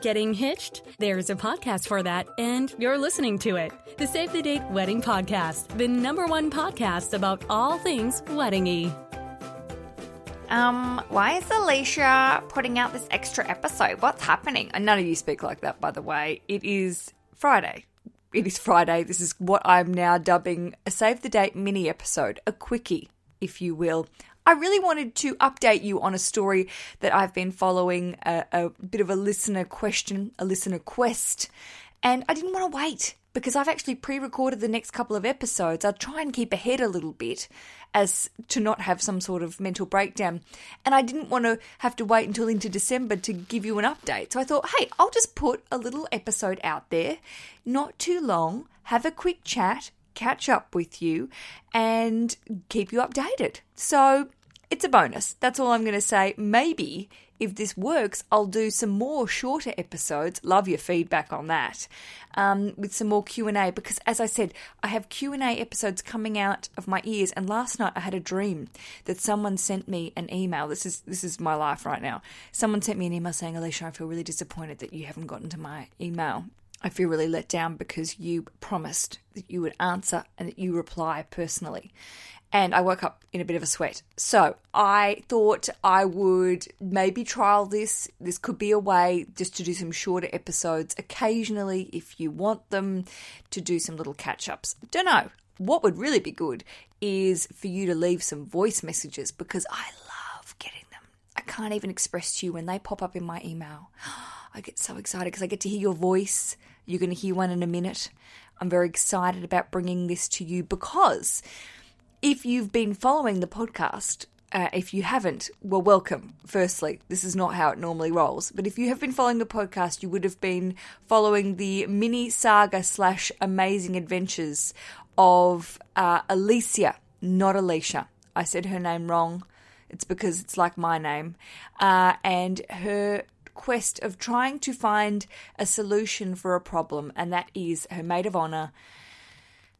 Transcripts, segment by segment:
Getting hitched? There's a podcast for that, and you're listening to it. The Save the Date Wedding Podcast, the number one podcast about all things weddingy. Um, why is Alicia putting out this extra episode? What's happening? And none of you speak like that, by the way. It is Friday. It is Friday. This is what I'm now dubbing a Save the Date mini episode, a quickie, if you will. I really wanted to update you on a story that I've been following, a, a bit of a listener question, a listener quest, and I didn't want to wait because I've actually pre recorded the next couple of episodes. I'll try and keep ahead a little bit as to not have some sort of mental breakdown. And I didn't want to have to wait until into December to give you an update. So I thought, hey, I'll just put a little episode out there, not too long, have a quick chat, catch up with you, and keep you updated. So it's a bonus. That's all I'm going to say. Maybe if this works, I'll do some more shorter episodes. Love your feedback on that. Um, with some more Q and A because, as I said, I have Q and A episodes coming out of my ears. And last night I had a dream that someone sent me an email. This is this is my life right now. Someone sent me an email saying, "Alicia, I feel really disappointed that you haven't gotten to my email." I feel really let down because you promised that you would answer and that you reply personally and I woke up in a bit of a sweat. So I thought I would maybe trial this. This could be a way just to do some shorter episodes occasionally if you want them to do some little catch ups. Don't know. What would really be good is for you to leave some voice messages because I love getting them. I can't even express to you when they pop up in my email. I get so excited because I get to hear your voice. You're going to hear one in a minute. I'm very excited about bringing this to you because if you've been following the podcast, uh, if you haven't, well, welcome. Firstly, this is not how it normally rolls. But if you have been following the podcast, you would have been following the mini saga slash amazing adventures of uh, Alicia, not Alicia. I said her name wrong. It's because it's like my name. Uh, and her quest of trying to find a solution for a problem, and that is her maid of honor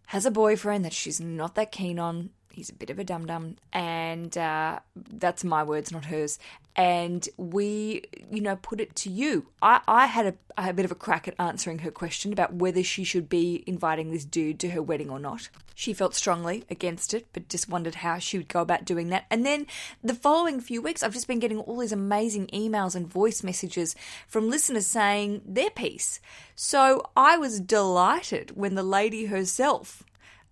has a boyfriend that she's not that keen on. He's a bit of a dum dum, and uh, that's my words, not hers. And we, you know, put it to you. I, I had a, a bit of a crack at answering her question about whether she should be inviting this dude to her wedding or not. She felt strongly against it, but just wondered how she would go about doing that. And then the following few weeks, I've just been getting all these amazing emails and voice messages from listeners saying their piece. So I was delighted when the lady herself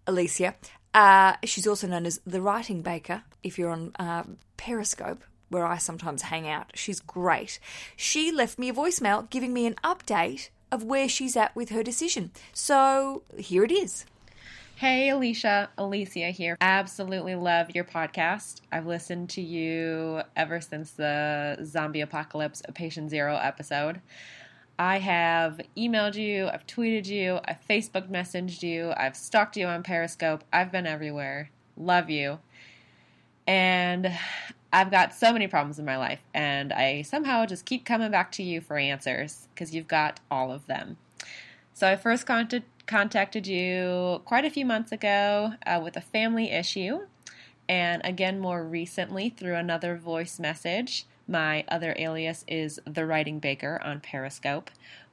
Alicia. Uh, she's also known as the Writing Baker if you're on uh, Periscope, where I sometimes hang out. She's great. She left me a voicemail giving me an update of where she's at with her decision. So here it is. Hey, Alicia. Alicia here. Absolutely love your podcast. I've listened to you ever since the zombie apocalypse Patient Zero episode. I have emailed you, I've tweeted you, I've Facebook messaged you, I've stalked you on Periscope. I've been everywhere. Love you. And I've got so many problems in my life, and I somehow just keep coming back to you for answers because you've got all of them. So I first contacted you quite a few months ago uh, with a family issue, and again more recently through another voice message my other alias is The Writing Baker on Periscope.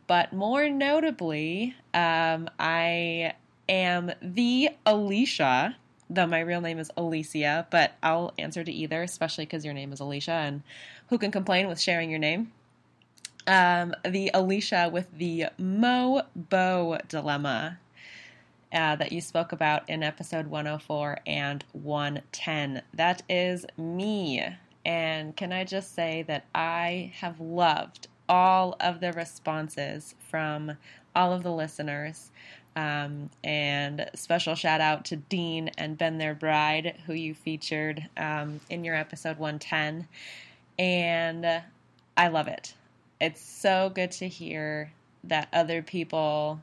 But more notably, um, I am the Alicia, though my real name is Alicia, but I'll answer to either, especially because your name is Alicia, and who can complain with sharing your name? Um, the Alicia with the Mo Bo dilemma uh, that you spoke about in episode 104 and 110. That is me. And can I just say that I have loved all of the responses from all of the listeners. Um, and special shout out to Dean and Been There Bride, who you featured um, in your episode 110. And I love it. It's so good to hear that other people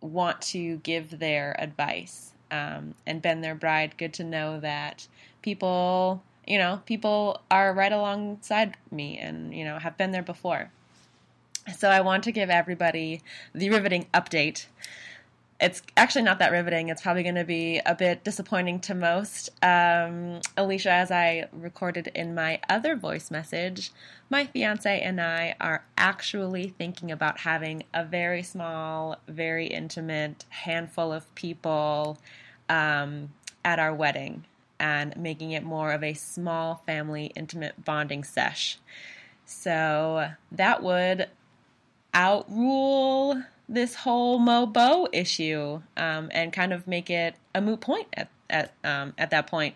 want to give their advice. Um, and Been There Bride, good to know that people you know, people are right alongside me and, you know, have been there before. So I want to give everybody the riveting update it's actually not that riveting. It's probably going to be a bit disappointing to most. Um, Alicia, as I recorded in my other voice message, my fiance and I are actually thinking about having a very small, very intimate handful of people um, at our wedding and making it more of a small family, intimate bonding sesh. So that would outrule this whole Mo issue um, and kind of make it a moot point at at um, at that point.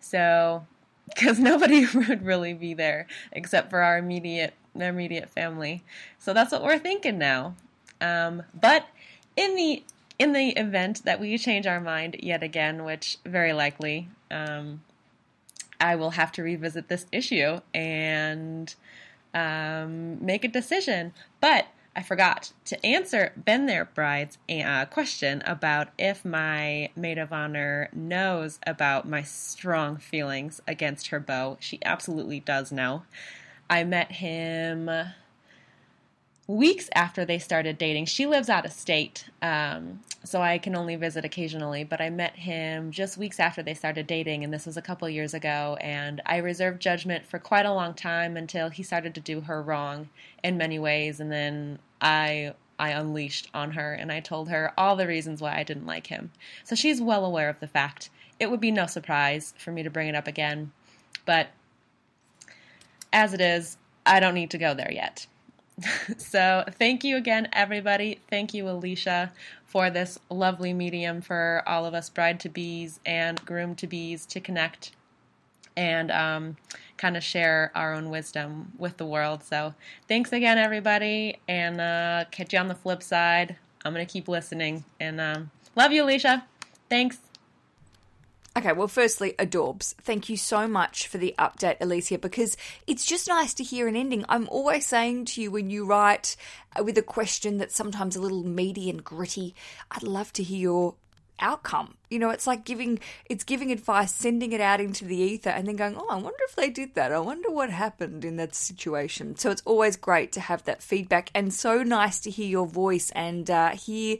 So, because nobody would really be there except for our immediate immediate family. So that's what we're thinking now. Um, but in the in the event that we change our mind yet again, which very likely, um, I will have to revisit this issue and um, make a decision. But I forgot to answer Been There Bride's uh, question about if my maid of honor knows about my strong feelings against her beau. She absolutely does know. I met him weeks after they started dating. She lives out of state, um, so I can only visit occasionally. But I met him just weeks after they started dating, and this was a couple years ago. And I reserved judgment for quite a long time until he started to do her wrong in many ways, and then I I unleashed on her and I told her all the reasons why I didn't like him. So she's well aware of the fact. It would be no surprise for me to bring it up again. But as it is, I don't need to go there yet. so thank you again, everybody. Thank you, Alicia, for this lovely medium for all of us bride to bees and groom to bees to connect and um, kind of share our own wisdom with the world. So thanks again, everybody, and uh, catch you on the flip side. I'm going to keep listening, and um, love you, Alicia. Thanks. Okay, well, firstly, Adorbs, thank you so much for the update, Alicia, because it's just nice to hear an ending. I'm always saying to you when you write uh, with a question that's sometimes a little meaty and gritty, I'd love to hear your outcome. You know, it's like giving it's giving advice, sending it out into the ether, and then going, "Oh, I wonder if they did that. I wonder what happened in that situation." So it's always great to have that feedback, and so nice to hear your voice and uh, hear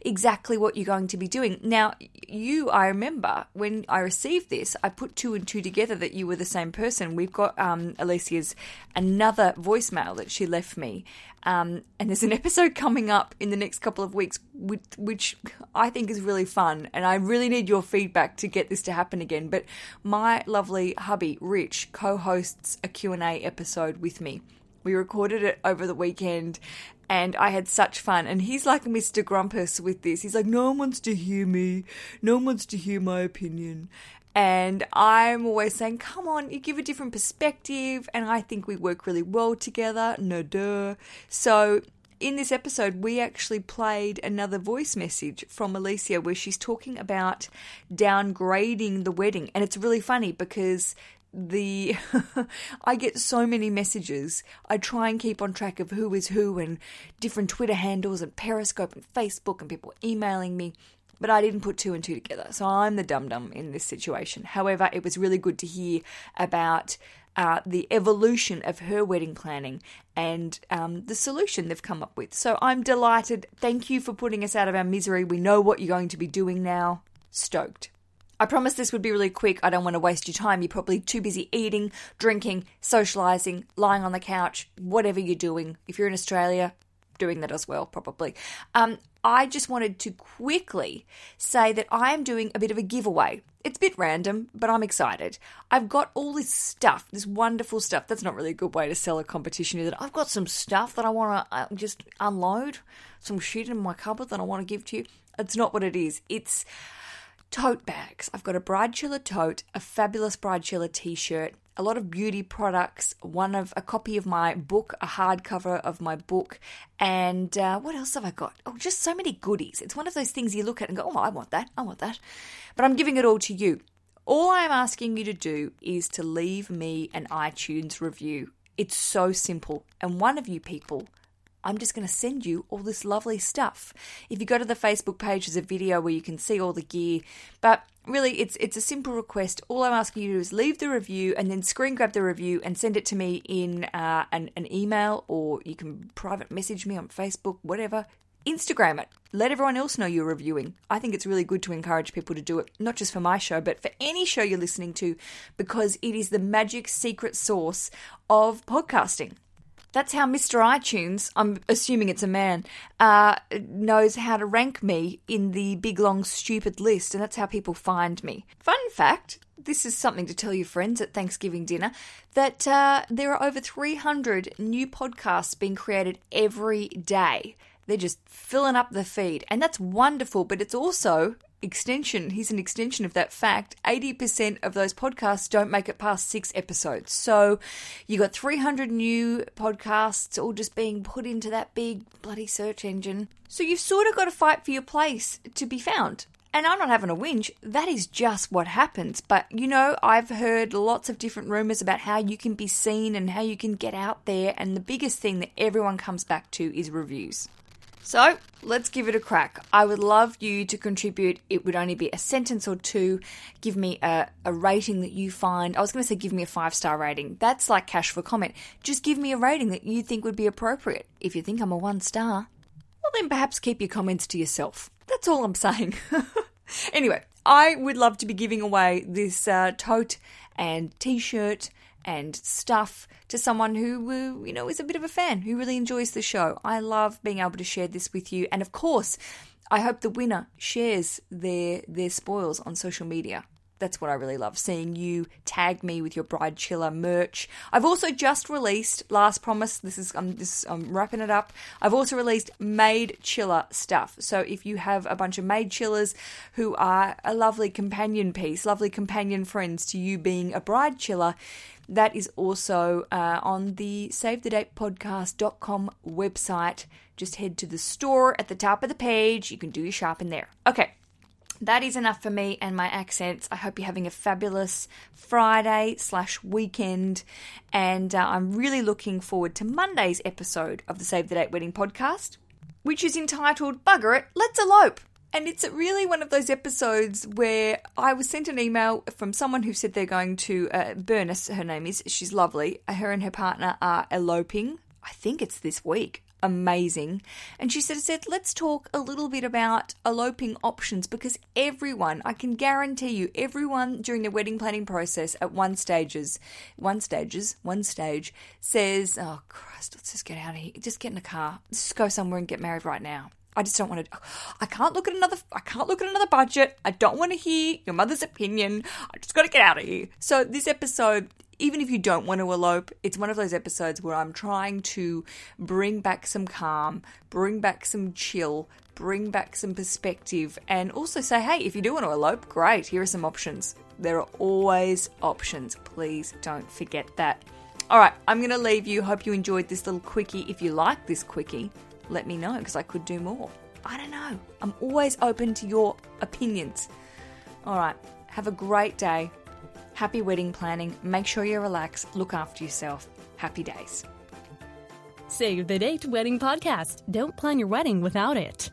exactly what you're going to be doing. Now, you, I remember when I received this, I put two and two together that you were the same person. We've got um, Alicia's another voicemail that she left me, um, and there's an episode coming up in the next couple of weeks, which, which, I think is really fun. And I really need your feedback to get this to happen again. But my lovely hubby, Rich, co-hosts a Q&A episode with me. We recorded it over the weekend and I had such fun. And he's like Mr. Grumpus with this. He's like, no one wants to hear me. No one wants to hear my opinion. And I'm always saying, come on, you give a different perspective. And I think we work really well together. No duh. So in this episode, we actually played another voice message from Alicia where she's talking about downgrading the wedding. And it's really funny because the I get so many messages. I try and keep on track of who is who and different Twitter handles and Periscope and Facebook and people emailing me but I didn't put two and two together. So I'm the dum dum in this situation. However, it was really good to hear about uh, the evolution of her wedding planning and um, the solution they've come up with. So I'm delighted. Thank you for putting us out of our misery. We know what you're going to be doing now. Stoked. I promise this would be really quick. I don't want to waste your time. You're probably too busy eating, drinking, socializing, lying on the couch, whatever you're doing. If you're in Australia, doing that as well, probably. Um, I just wanted to quickly say that I am doing a bit of a giveaway. It's a bit random, but I'm excited. I've got all this stuff, this wonderful stuff. That's not really a good way to sell a competition, is it? I've got some stuff that I want to uh, just unload, some shit in my cupboard that I want to give to you. It's not what it is. It's tote bags. I've got a Bridechilla tote, a fabulous Bridechilla t shirt, a lot of beauty products, one of a copy of my book, a hardcover of my book, and uh, what else have I got? Oh, just so many goodies. It's one of those things you look at and go, oh, I want that, I want that. But I'm giving it all to you. All I'm asking you to do is to leave me an iTunes review. It's so simple. And one of you people I'm just going to send you all this lovely stuff. If you go to the Facebook page, there's a video where you can see all the gear. But really, it's it's a simple request. All I'm asking you to do is leave the review and then screen grab the review and send it to me in uh, an, an email or you can private message me on Facebook, whatever. Instagram it. Let everyone else know you're reviewing. I think it's really good to encourage people to do it, not just for my show, but for any show you're listening to, because it is the magic secret source of podcasting. That's how Mr. iTunes, I'm assuming it's a man, uh, knows how to rank me in the big, long, stupid list, and that's how people find me. Fun fact this is something to tell your friends at Thanksgiving dinner that uh, there are over 300 new podcasts being created every day. They're just filling up the feed, and that's wonderful, but it's also extension, here's an extension of that fact 80% of those podcasts don't make it past six episodes. So you've got 300 new podcasts all just being put into that big bloody search engine. So you've sort of got to fight for your place to be found. And I'm not having a whinge, that is just what happens. But you know, I've heard lots of different rumors about how you can be seen and how you can get out there. And the biggest thing that everyone comes back to is reviews. So let's give it a crack. I would love you to contribute. It would only be a sentence or two. Give me a, a rating that you find. I was going to say give me a five star rating. That's like cash for comment. Just give me a rating that you think would be appropriate. If you think I'm a one star, well, then perhaps keep your comments to yourself. That's all I'm saying. anyway, I would love to be giving away this uh, tote and t shirt and stuff to someone who, you know, is a bit of a fan, who really enjoys the show. I love being able to share this with you. And of course, I hope the winner shares their their spoils on social media. That's what I really love seeing you tag me with your Bridechilla merch. I've also just released last promise. This is I'm this I'm wrapping it up. I've also released Maidchilla stuff. So if you have a bunch of Maidchillas who are a lovely companion piece, lovely companion friends to you being a Bridechilla, that is also uh, on the savethedatepodcast.com website. Just head to the store at the top of the page. You can do your shopping there. Okay, that is enough for me and my accents. I hope you're having a fabulous Friday slash weekend, and uh, I'm really looking forward to Monday's episode of the Save the Date Wedding podcast, which is entitled "Bugger It, Let's Elope." And it's really one of those episodes where I was sent an email from someone who said they're going to, uh, Bernice, her name is, she's lovely. Her and her partner are eloping. I think it's this week. Amazing. And she said, said, let's talk a little bit about eloping options because everyone, I can guarantee you, everyone during the wedding planning process at one stages, one stages, one stage says, oh Christ, let's just get out of here. Just get in a car. Let's just go somewhere and get married right now. I just don't want to. I can't look at another. I can't look at another budget. I don't want to hear your mother's opinion. I just got to get out of here. So this episode, even if you don't want to elope, it's one of those episodes where I'm trying to bring back some calm, bring back some chill, bring back some perspective, and also say, hey, if you do want to elope, great. Here are some options. There are always options. Please don't forget that. All right, I'm going to leave you. Hope you enjoyed this little quickie. If you like this quickie, let me know because I could do more. I don't know. I'm always open to your opinions. All right, have a great day. Happy wedding planning. Make sure you relax. Look after yourself. Happy days. Save the Date Wedding Podcast. Don't plan your wedding without it.